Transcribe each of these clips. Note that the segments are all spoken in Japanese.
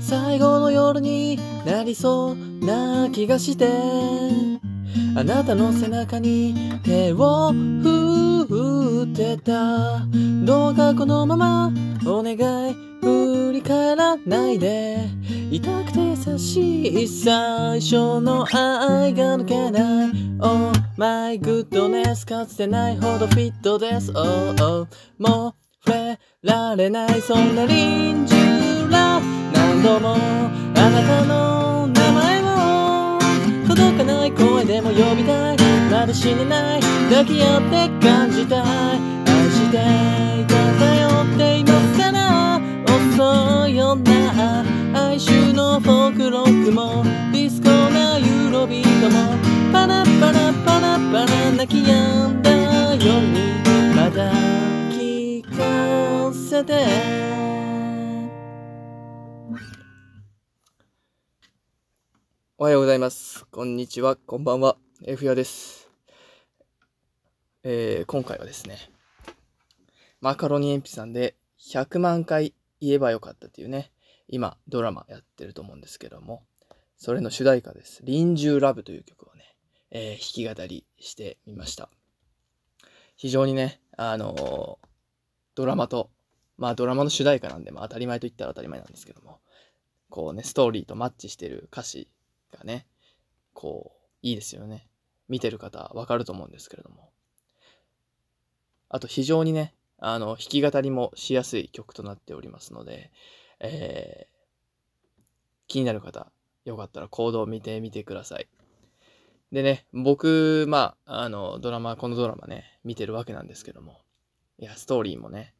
最後の夜になりそうな気がしてあなたの背中に手を振ってた。どうかこのままお願い振り返らないで痛くて優しい最初の愛が抜けない。Oh my goodness かつてないほどフィットです。Oh oh もう触れられないそんな臨終ら何度もあなたの名前を。届かない声でも呼びたい。まだ死ねない。抱き合って感じたい。ーロビートもパラパラパラパラ泣き止んだ夜にまた聞かせておはようございます。こんにちは。こんばんは。F やです。えー、今回はですね、マカロニ鉛筆さんで100万回言えばよかったっていうね、今ドラマやってると思うんですけども、それの主題歌です。臨終ラブという曲をね、えー弾き語りしてみました。非常にね、あのードラマと、まあドラマの主題歌なんで、まあ当たり前と言ったら当たり前なんですけども、こうね、ストーリーとマッチしてる歌詞がね、こう、いいですよね。見てる方わかると思うんですけれども。あと非常にね、あの、弾き語りもしやすい曲となっておりますので、えー気になる方、よかったらコードを見てみてください。でね、僕、まあ、あの、ドラマ、このドラマね、見てるわけなんですけども、いや、ストーリーもね、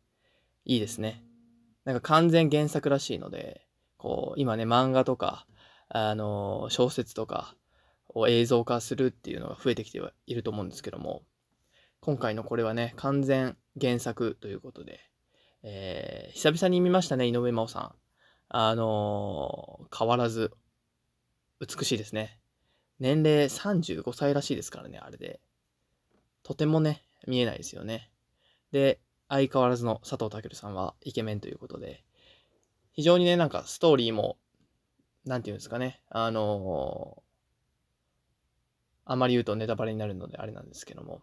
いいですね。なんか完全原作らしいので、こう、今ね、漫画とか、あの、小説とかを映像化するっていうのが増えてきてはいると思うんですけども、今回のこれはね、完全原作ということで、えー久々に見ましたね、井上真央さん。あのー変わらず、美しいですね。年齢35歳らしいですからね、あれで。とてもね、見えないですよね。で、相変わらずの佐藤健さんはイケメンということで、非常にね、なんかストーリーも、なんていうんですかね、あのーあまり言うとネタバレになるのであれなんですけども、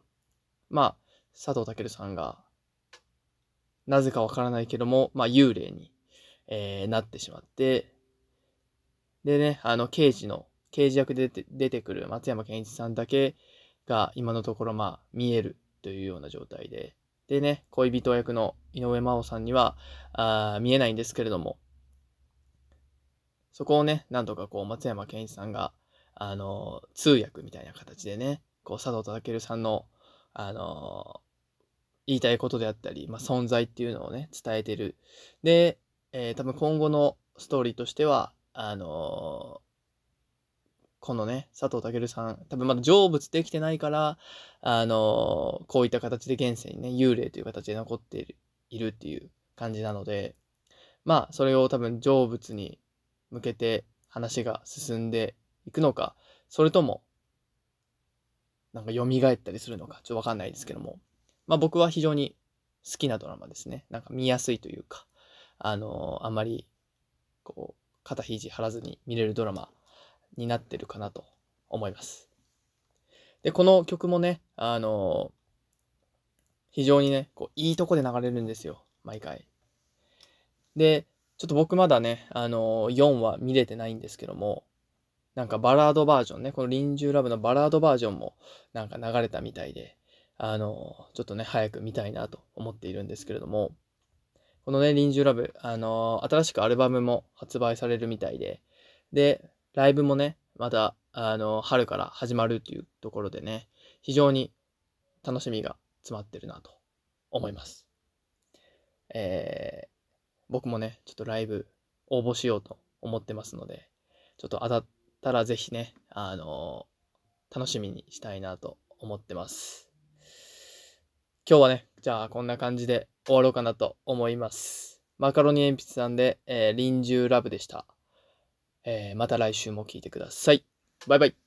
まあ、佐藤健さんが、なぜかわからないけども、まあ、幽霊に、えーなってしまって、でね、あの、刑事の、刑事役で出てくる松山ケンイチさんだけが今のところまあ見えるというような状態で、でね、恋人役の井上真央さんにはあ見えないんですけれども、そこをね、なんとかこう松山ケンイチさんが、あのー通訳みたいな形でね、こう佐藤健さんの、あのー言いたいことであったり、まあ、存在っていうのをね、伝えてる。で、えー多分今後のストーリーとしては、あのこのね、佐藤健さん、多分まだ成仏できてないから、あのこういった形で現世にね、幽霊という形で残っているいるっていう感じなので、まあ、それを多分成仏に向けて話が進んでいくのか、それとも、なんか蘇ったりするのか、ちょっとわかんないですけども、まあ僕は非常に好きなドラマですね。なんか見やすいというか、あのーあまり、こう、肩肘張らずに見れるドラマになってるかなと思います。で、この曲もね、あの非常にね、こう、いいとこで流れるんですよ、毎回。で、ちょっと僕まだね、あの4話見れてないんですけども、なんかバラードバージョンね、この臨終ラブのバラードバージョンもなんか流れたみたいで、あのちょっとね、早く見たいなと思っているんですけれども、このね、臨終ラブ、あのー新しくアルバムも発売されるみたいで、で、ライブもね、また、あのー春から始まるっていうところでね、非常に楽しみが詰まってるなと思います。えー僕もね、ちょっとライブ応募しようと思ってますので、ちょっと当たったらぜひね、あのー楽しみにしたいなと思ってます。今日はね、じゃあこんな感じで終わろうかなと思います。マカロニ鉛筆さんで、えー臨終ラブでした。えーまた来週も聞いてください。バイバイ。